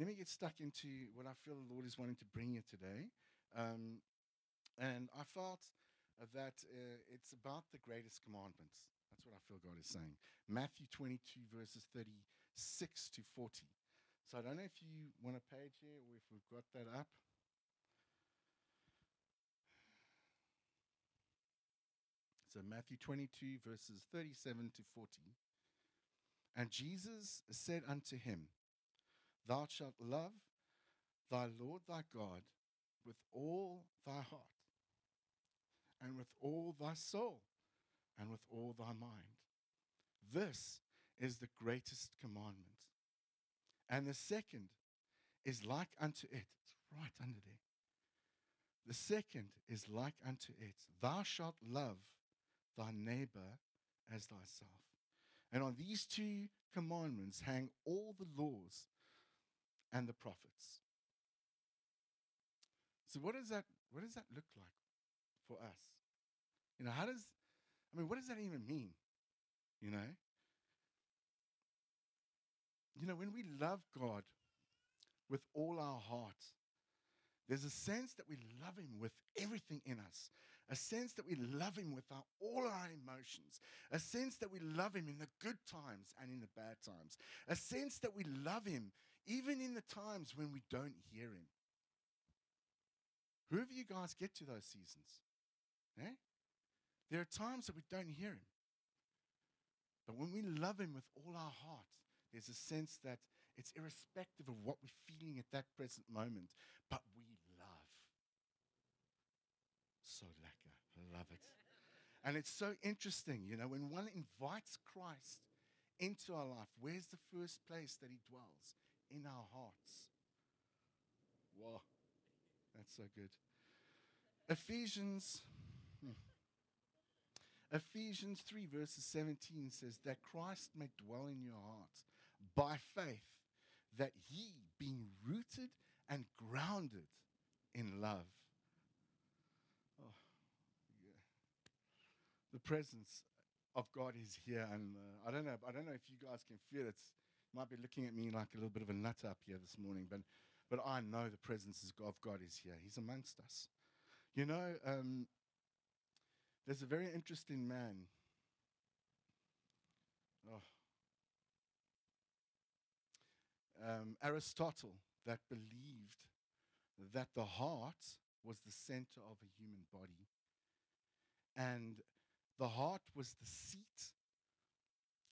let me get stuck into what I feel the Lord is wanting to bring you today. Um, and I felt that uh, it's about the greatest commandments. That's what I feel God is saying. Matthew 22, verses 36 to 40. So I don't know if you want a page here or if we've got that up. So Matthew 22, verses 37 to 40. And Jesus said unto him, Thou shalt love thy Lord thy God with all thy heart, and with all thy soul, and with all thy mind. This is the greatest commandment. And the second is like unto it. It's right under there. The second is like unto it. Thou shalt love thy neighbor as thyself. And on these two commandments hang all the laws and the prophets. So what does that what does that look like for us? You know, how does I mean, what does that even mean? You know? You know, when we love God with all our heart, there's a sense that we love Him with everything in us, a sense that we love Him with our, all our emotions, a sense that we love Him in the good times and in the bad times, a sense that we love Him even in the times when we don't hear Him. Whoever you guys get to those seasons, eh? There are times that we don't hear Him. But when we love Him with all our heart, there's a sense that it's irrespective of what we're feeling at that present moment, but we love. So lekker. I love it. And it's so interesting, you know, when one invites Christ into our life, where's the first place that he dwells? In our hearts. Wow. That's so good. Ephesians hmm. Ephesians 3 verses 17 says that Christ may dwell in your hearts by faith that ye being rooted and grounded in love. Oh, yeah. The presence of God is here, and uh, I don't know. I don't know if you guys can feel it. You might be looking at me like a little bit of a nut up here this morning, but but I know the presence of God is here. He's amongst us. You know, um, there's a very interesting man. Oh, um, Aristotle that believed that the heart was the center of a human body. And the heart was the seat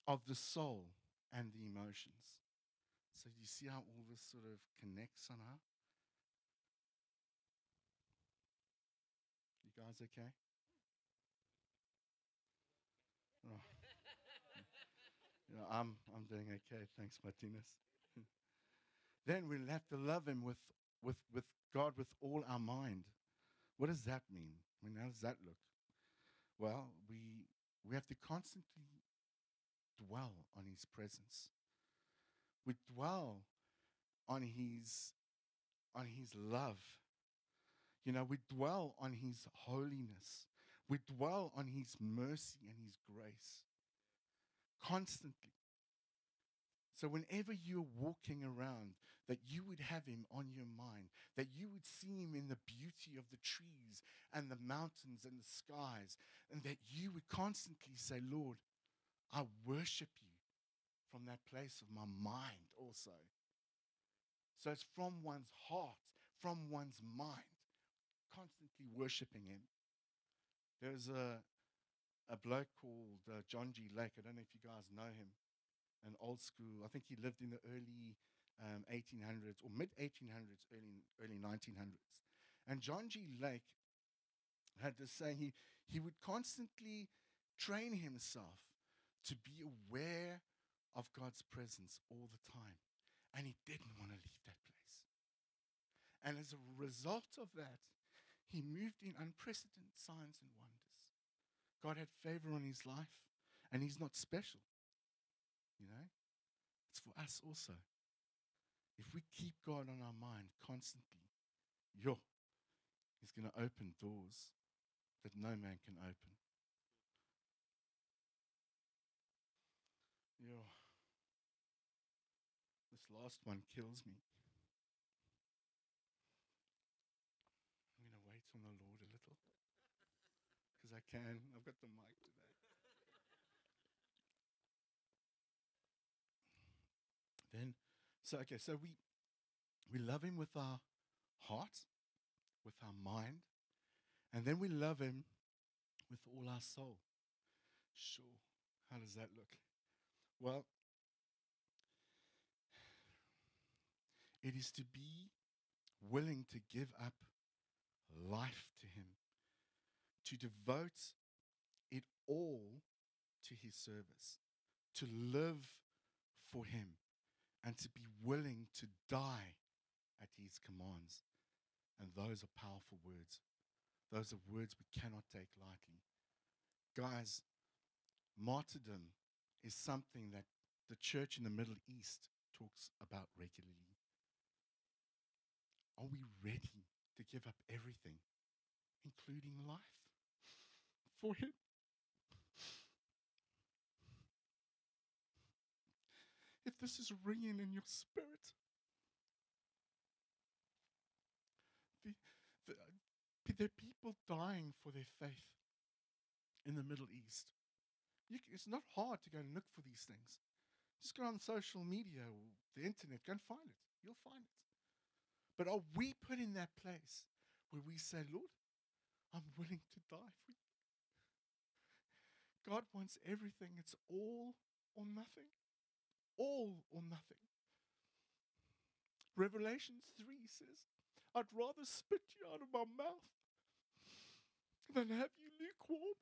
of the soul and the emotions. So you see how all this sort of connects somehow? You guys okay? Oh. you know, I'm, I'm doing okay. Thanks, Martinez. then we'll have to love him with, with, with God with all our mind. What does that mean? I mean, how does that look? Well, we, we have to constantly dwell on his presence. We dwell on his, on his love. You know, we dwell on his holiness. We dwell on his mercy and his grace constantly. So, whenever you're walking around, that you would have him on your mind, that you would see him in the beauty of the trees and the mountains and the skies, and that you would constantly say, Lord, I worship you from that place of my mind also. So, it's from one's heart, from one's mind, constantly worshiping him. There's a, a bloke called uh, John G. Lake. I don't know if you guys know him an old school. I think he lived in the early um, 1800s or mid 1800s, early early 1900s. And John G. Lake had to say he he would constantly train himself to be aware of God's presence all the time, and he didn't want to leave that place. And as a result of that, he moved in unprecedented signs and wonders. God had favor on his life, and he's not special. You know? It's for us also. If we keep God on our mind constantly, yo, He's going to open doors that no man can open. last one kills me. I'm going to wait on the Lord a little because I can. I've got the mic today. then, so okay, so we we love Him with our heart, with our mind, and then we love Him with all our soul. Sure, how does that look? Well, it is to be willing to give up life to Him, to devote it all to His service, to live for Him, and to be willing to die at His commands. And those are powerful words. Those are words we cannot take lightly. Guys, martyrdom is something that the church in the Middle East talks about regularly. Are we ready to give up everything, including life, for Him? If this is ringing in your spirit, the, the, uh, there are people dying for their faith in the Middle East. It's not hard to go and look for these things. Just go on social media or the internet, go and find it. You'll find it. But are we put in that place where we say, Lord, I'm willing to die for you? God wants everything. It's all or nothing. All or nothing. Revelation 3 says, I'd rather spit you out of my mouth than have you lukewarm.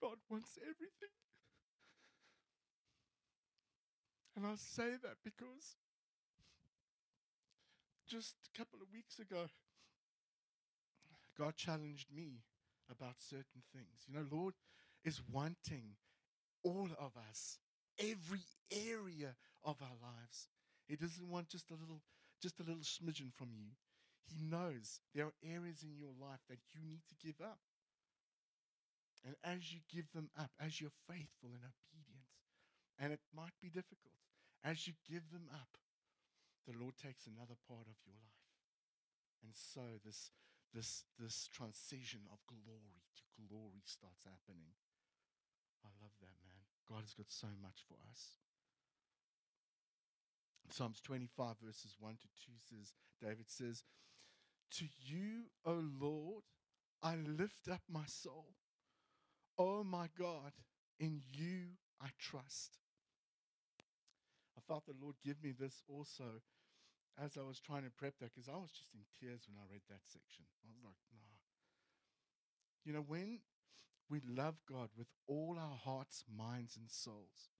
God wants everything. And I say that because just a couple of weeks ago, God challenged me about certain things. You know, Lord is wanting all of us, every area of our lives. He doesn't want just a little, just a little smidgen from you. He knows there are areas in your life that you need to give up. And as you give them up, as you're faithful and obedient, and it might be difficult, as you give them up, the Lord takes another part of your life. And so this, this, this transition of glory to glory starts happening. I love that, man. God has got so much for us. Psalms 25, verses 1 to 2 says, David says, To you, O Lord, I lift up my soul. Oh my God, in you I trust. I felt the Lord give me this also as I was trying to prep that because I was just in tears when I read that section. I was like, no. You know, when we love God with all our hearts, minds, and souls,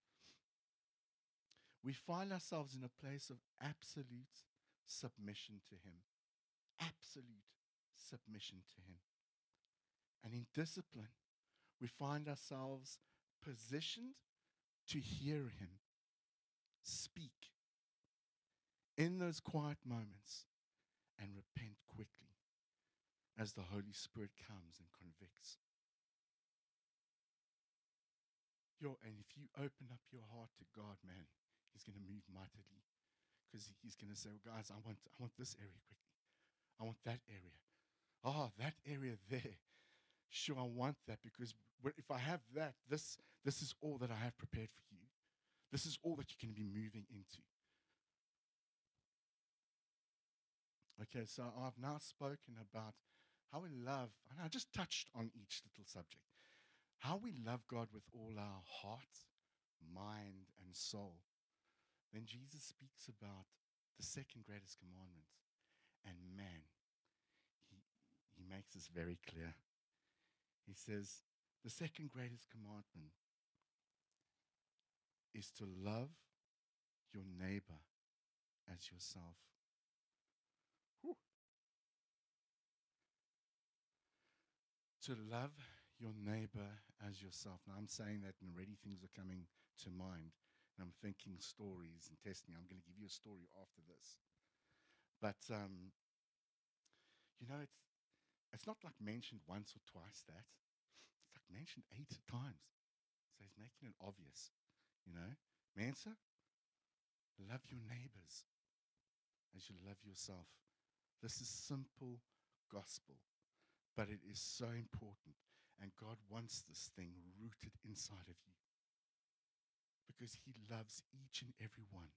we find ourselves in a place of absolute submission to Him. Absolute submission to Him. And in discipline, we find ourselves positioned to hear Him speak in those quiet moments and repent quickly as the Holy Spirit comes and convicts. Yo, and if you open up your heart to God, man, He's going to move mightily because He's going to say, well, guys, I want, I want this area quickly. I want that area. Oh, that area there. Sure, I want that because if I have that, this, this is all that I have prepared for you. This is all that you can be moving into. Okay, so I've now spoken about how we love, and I just touched on each little subject. How we love God with all our heart, mind, and soul. Then Jesus speaks about the second greatest commandment. And man, he, he makes this very clear. He says, the second greatest commandment is to love your neighbor as yourself. To love your neighbor as yourself. Now, I'm saying that, and already things are coming to mind. And I'm thinking stories and testing. I'm going to give you a story after this. But, um, you know, it's, it's not like mentioned once or twice that. It's like mentioned eight times. So he's making it obvious. You know, Mensa, love your neighbors as you love yourself. This is simple gospel, But it is so important. And God wants this thing rooted inside of you because He loves each and every one.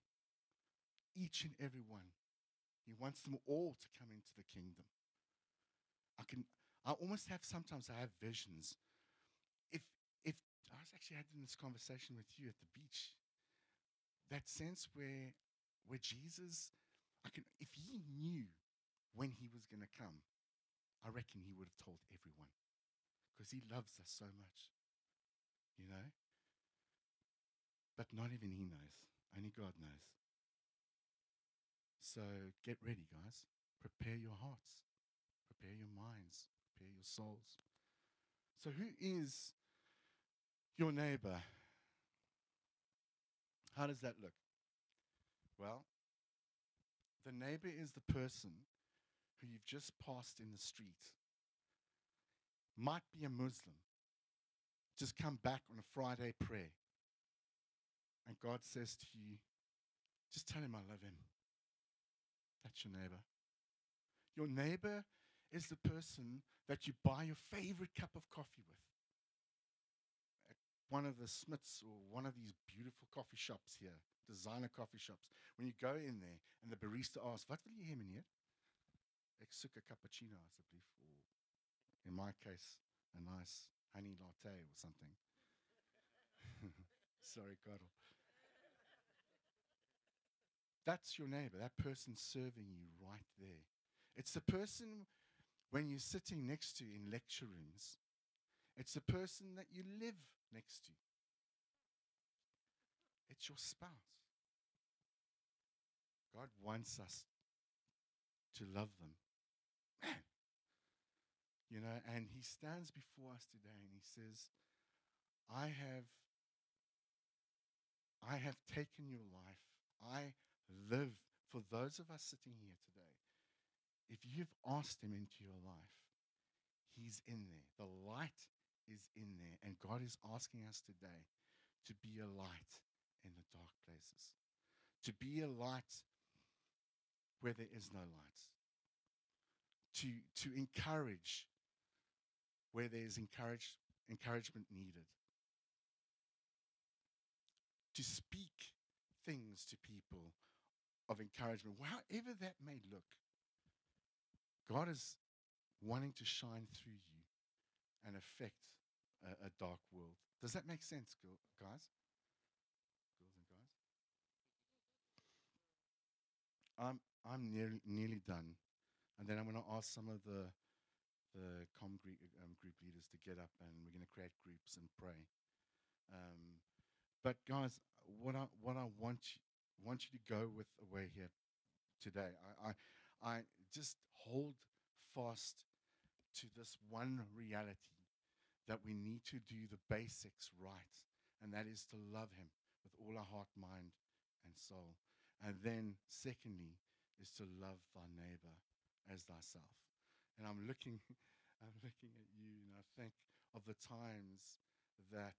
Each and every one. He wants them all to come into the kingdom. I can, I almost have sometimes I have visions. If, if I was actually having this conversation with you at the beach, that sense where, where Jesus, I can, if he knew when he was going to come, I reckon he would have told everyone because he loves us so much, you know? But not even he knows, only God knows. So get ready, guys. Prepare your hearts, prepare your minds, prepare your souls. So, who is your neighbor? How does that look? Well, the neighbor is the person who you've just passed in the street. Might be a Muslim. Just come back on a Friday prayer. And God says to you, just tell him I love him. That's your neighbor. Your neighbor is the person that you buy your favorite cup of coffee with. At one of the Smiths or one of these beautiful coffee shops here, designer coffee shops. When you go in there and the barista asks, What will you have, meneer? Ek soek 'n cappuccino asseblief or in my case a nice honey latte or something. Sorry, Carl. That's your neighbor, that person serving you right there. It's the person when you're sitting next to in lecture rooms. It's the person that you live next to. It's your spouse. God wants us to love them. Man. You know, and he stands before us today and he says, I have I have taken your life. I live for those of us sitting here today. If you've asked him into your life, he's in there. The light is in there. And God is asking us today to be a light in the dark places, to be a light where there is no light, to, to encourage where there is encourage, encouragement needed, to speak things to people of encouragement, however that may look. God is wanting to shine through you and affect a, a dark world. Does that make sense, guys? Girls and guys? I'm, I'm nearly, nearly done. And then I'm going to ask some of the, the com group, um, group leaders to get up and we're going to create groups and pray. Um, but guys, what I, what I want you, want you to go with away here today, I, I, I just hold fast to this one reality that we need to do the basics right, and that is to love Him with all our heart, mind, and soul. And then, secondly, is to love thy neighbor as thyself. And I'm looking, I'm looking at you, and I think of the times that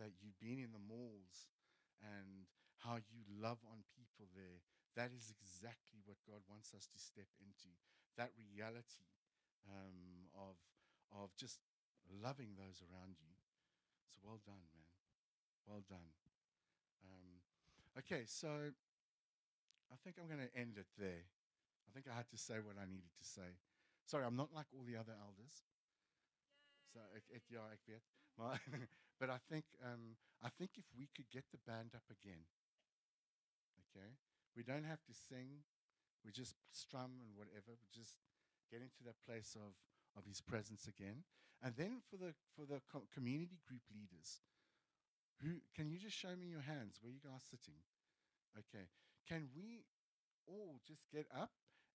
that you've been in the malls and how you love on people there. That is exactly what God wants us to step into. That reality um, of of just loving those around you. So well done, man. Well done. Um, okay, so I think I'm going to end it there. I think I had to say what I needed to say. Sorry, I'm not like all the other elders. So but I think um I think if we could get the band up again. Okay? We don't have to sing. We just strum and whatever. We just get into that place of of his presence again. And then for the for the co- community group leaders, who can you just show me your hands? Where you guys sitting? Okay. Can we all just get up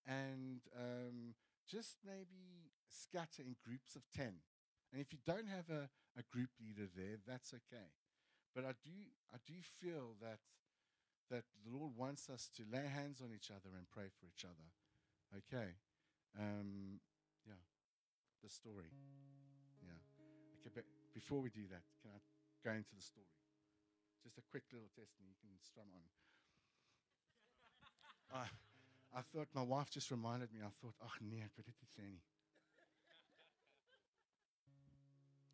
and um, just maybe scatter in groups of 10? And if you don't have a, a group leader there, that's okay. But I do I do feel that that the Lord wants us to lay hands on each other and pray for each other. Okay. Um, yeah. The story. Yeah. Okay, but before we do that, can I go into the story? Just a quick little test and you can strum on. I, I thought my wife just reminded me, I thought, ach nee, ek weet dit nie.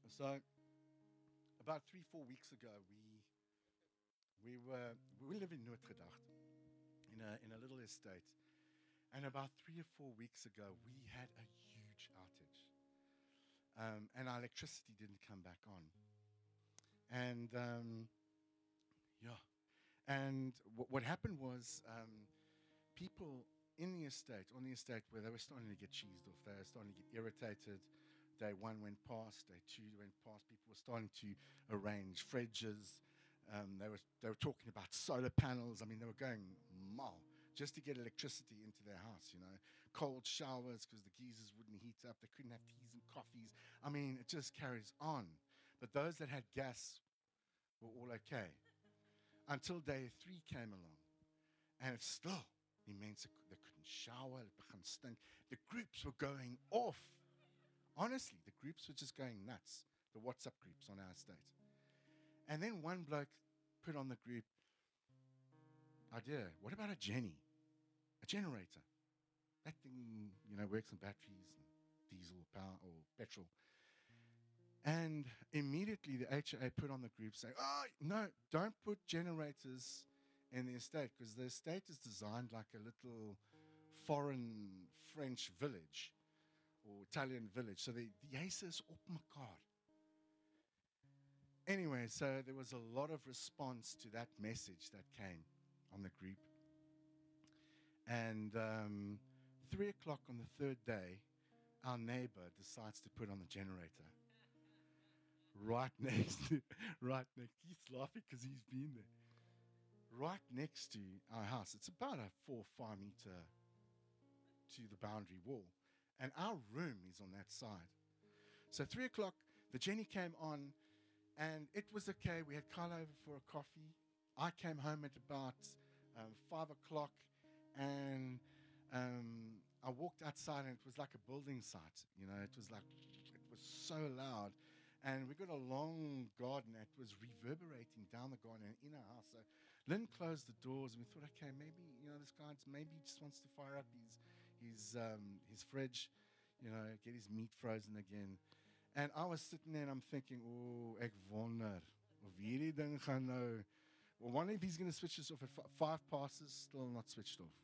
So, about three, four weeks ago, we we were we live in Noordgedacht, in a in a little estate, and about three or four weeks ago, we had a huge outage, um, and our electricity didn't come back on, and um, yeah, and w- what happened was um, people in the estate, on the estate, where they were starting to get cheesed off, they were starting to get irritated. Day one went past, day two went past. People were starting to arrange fridges. Um, they, were, they were talking about solar panels. I mean, they were going mal just to get electricity into their house, you know. Cold showers because the geysers wouldn't heat up. They couldn't have teas and coffees. I mean, it just carries on. But those that had gas were all okay until day three came along. And it's still immense. They couldn't shower. It began stink. The groups were going off. Honestly, the groups were just going nuts. The WhatsApp groups on our estate. And then one bloke put on the group idea what about a Jenny? A generator. That thing, you know, works on batteries and diesel power or petrol. And immediately the HA put on the group saying, oh, no, don't put generators in the estate because the estate is designed like a little foreign French village or Italian village. So the, aces op mekaar. Anyway, so there was a lot of response to that message that came on the group. And um, three o'clock on the third day, our neighbor decides to put on the generator. Right next to, right next, he's laughing because he's been there. Right next to our house. It's about a four, five meter to the boundary wall. And our room is on that side. So three o'clock, the Jenny came on, and it was okay. We had Carl over for a coffee. I came home at about um, five o'clock, and um, I walked outside, and it was like a building site. You know, it was like it was so loud, and we got a long garden that was reverberating down the garden and in our house. So Lynn closed the doors, and we thought, okay, maybe you know this guy maybe he just wants to fire up his his um, his fridge, you know, get his meat frozen again. And I was sitting there and I'm thinking, oh, ek wonder of hierdie ding gaan nou well, wonder if he's going to switch this off five passes, still not switched off.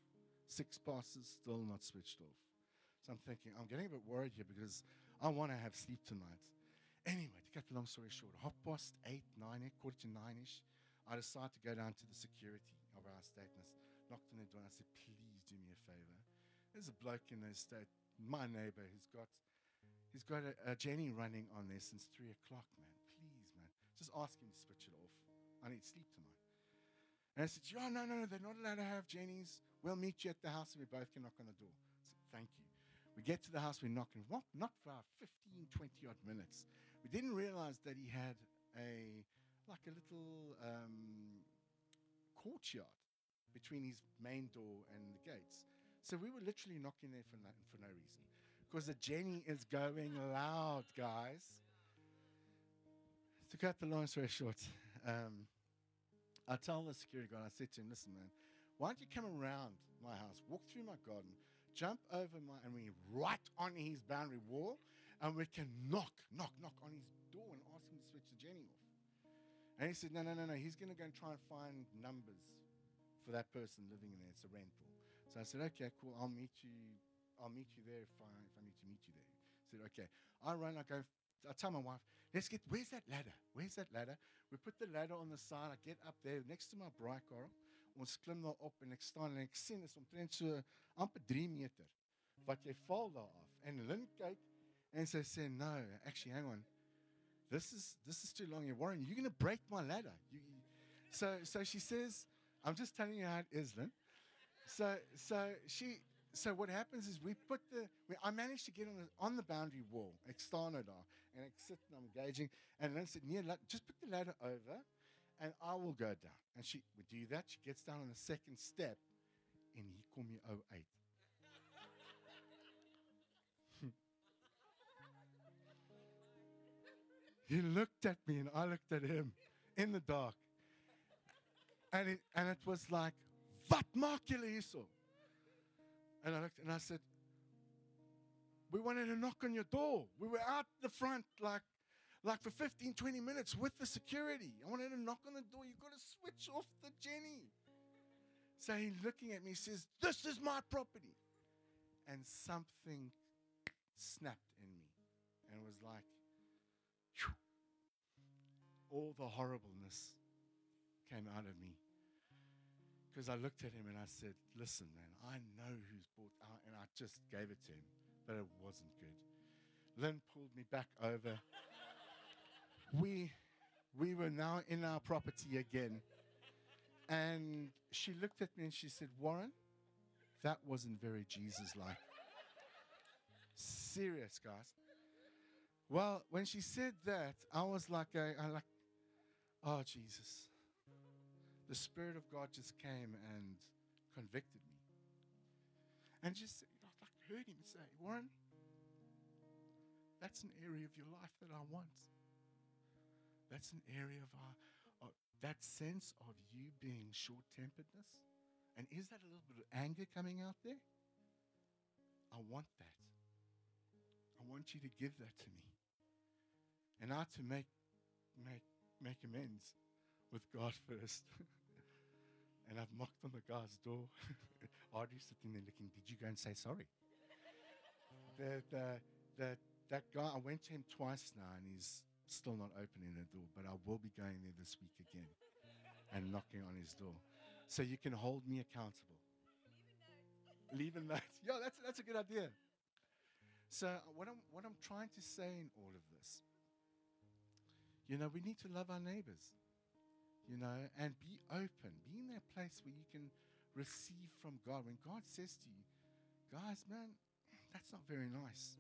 Six passes, still not switched off. So I'm thinking, I'm getting a bit worried here because I want to have sleep tonight. Anyway, to cut the long story short, half past eight, nine, eight, quarter to nine ish, I decided to go down to the security of our estate and I knocked on the door and I said, please do me a favor. There's a bloke in the estate, my neighbor, who's got he's got a, a Jenny running on there since three o'clock, man. Please, man. Just ask him to switch it off. I need sleep tonight. And I said, "Yeah, no, no, no, they're not allowed to have Jennies. We'll meet you at the house and we both can knock on the door. I said, Thank you. We get to the house, we knock, and not, not for our 15, 20 odd minutes. We didn't realize that he had a, like a little um, courtyard between his main door and the gates. So we were literally knocking there for no, for no reason. Because the Jenny is going loud, guys. To cut the long story short, um, I tell the security guard, I said to him, listen, man, why don't you come around my house, walk through my garden, jump over my, and we right on his boundary wall, and we can knock, knock, knock on his door and ask him to switch the Jenny off. And he said, no, no, no, no, he's going to go and try and find numbers for that person living in there. It's a rental. So I said, okay, cool, I'll meet you, I'll meet you there if I, if I need to meet you there. I said, okay. I run, I go, I tell my wife, let's get, where's that ladder? Where's that ladder? We put the ladder on the side. I get up there next to my braaikarrel. Ons klim daar op en ek staan en ek sien is omtrent so amper 3 meter wat jy val daar af. En Lynn kyk en sy sê, "No, actually hang on this is this is too long. You're Warren, you're gonna break my ladder. You, you. So so she says, I'm just telling you how it is, Lynn. So so she so what happens is we put the we, I managed to get on the, on the boundary wall, external and I sit and I'm gauging, and Lynn said, near just put the ladder over, and I will go down. And she would do that. She gets down on the second step, and he called me 08. He looked at me and I looked at him in the dark. And it, and it was like, "Wat maak julle hierso?" And I looked and I said, We wanted to knock on your door. We were out the front, like, like for 15, 20 minutes with the security. I wanted to knock on the door. You've got to switch off the Jenny. So he's looking at me, he says, This is my property. And something snapped in me. And was like, all the horribleness came out of me. Because I looked at him and I said, Listen, man, I know who's bought out. And I just gave it to him, but it wasn't good. Lynn pulled me back over. we, we were now in our property again. And she looked at me and she said, Warren, that wasn't very Jesus like. Serious, guys. Well, when she said that, I was like, a, I like, oh Jesus. The Spirit of God just came and convicted me. And just I like heard him say, Warren, that's an area of your life that I want. That's an area of our, of that sense of you being short temperedness. And is that a little bit of anger coming out there? I want that. I want you to give that to me. And I to make make make amends with God first. and I've knocked on the guy's door. Audrey's sitting there looking, did you go and say sorry? the, the, the, that guy, I went to him twice now and he's still not opening the door, but I will be going there this week again and knocking on his door. So you can hold me accountable. Leave a note. Yeah, that's, that's a good idea. So what I'm, what I'm trying to say in all of this, you know, we need to love our neighbors, you know, and be open. Be in that place where you can receive from God. When God says to you, guys, man, that's not very nice.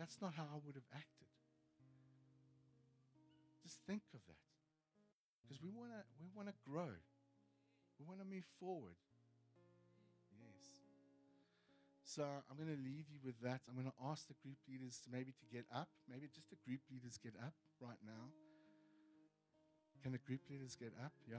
That's not how I would have acted. Just think of that. Because we want to we want to grow. We want to move forward. So I'm going to leave you with that. I'm going to ask the group leaders to maybe to get up. Maybe just the group leaders get up right now. Can the group leaders get up? Yeah.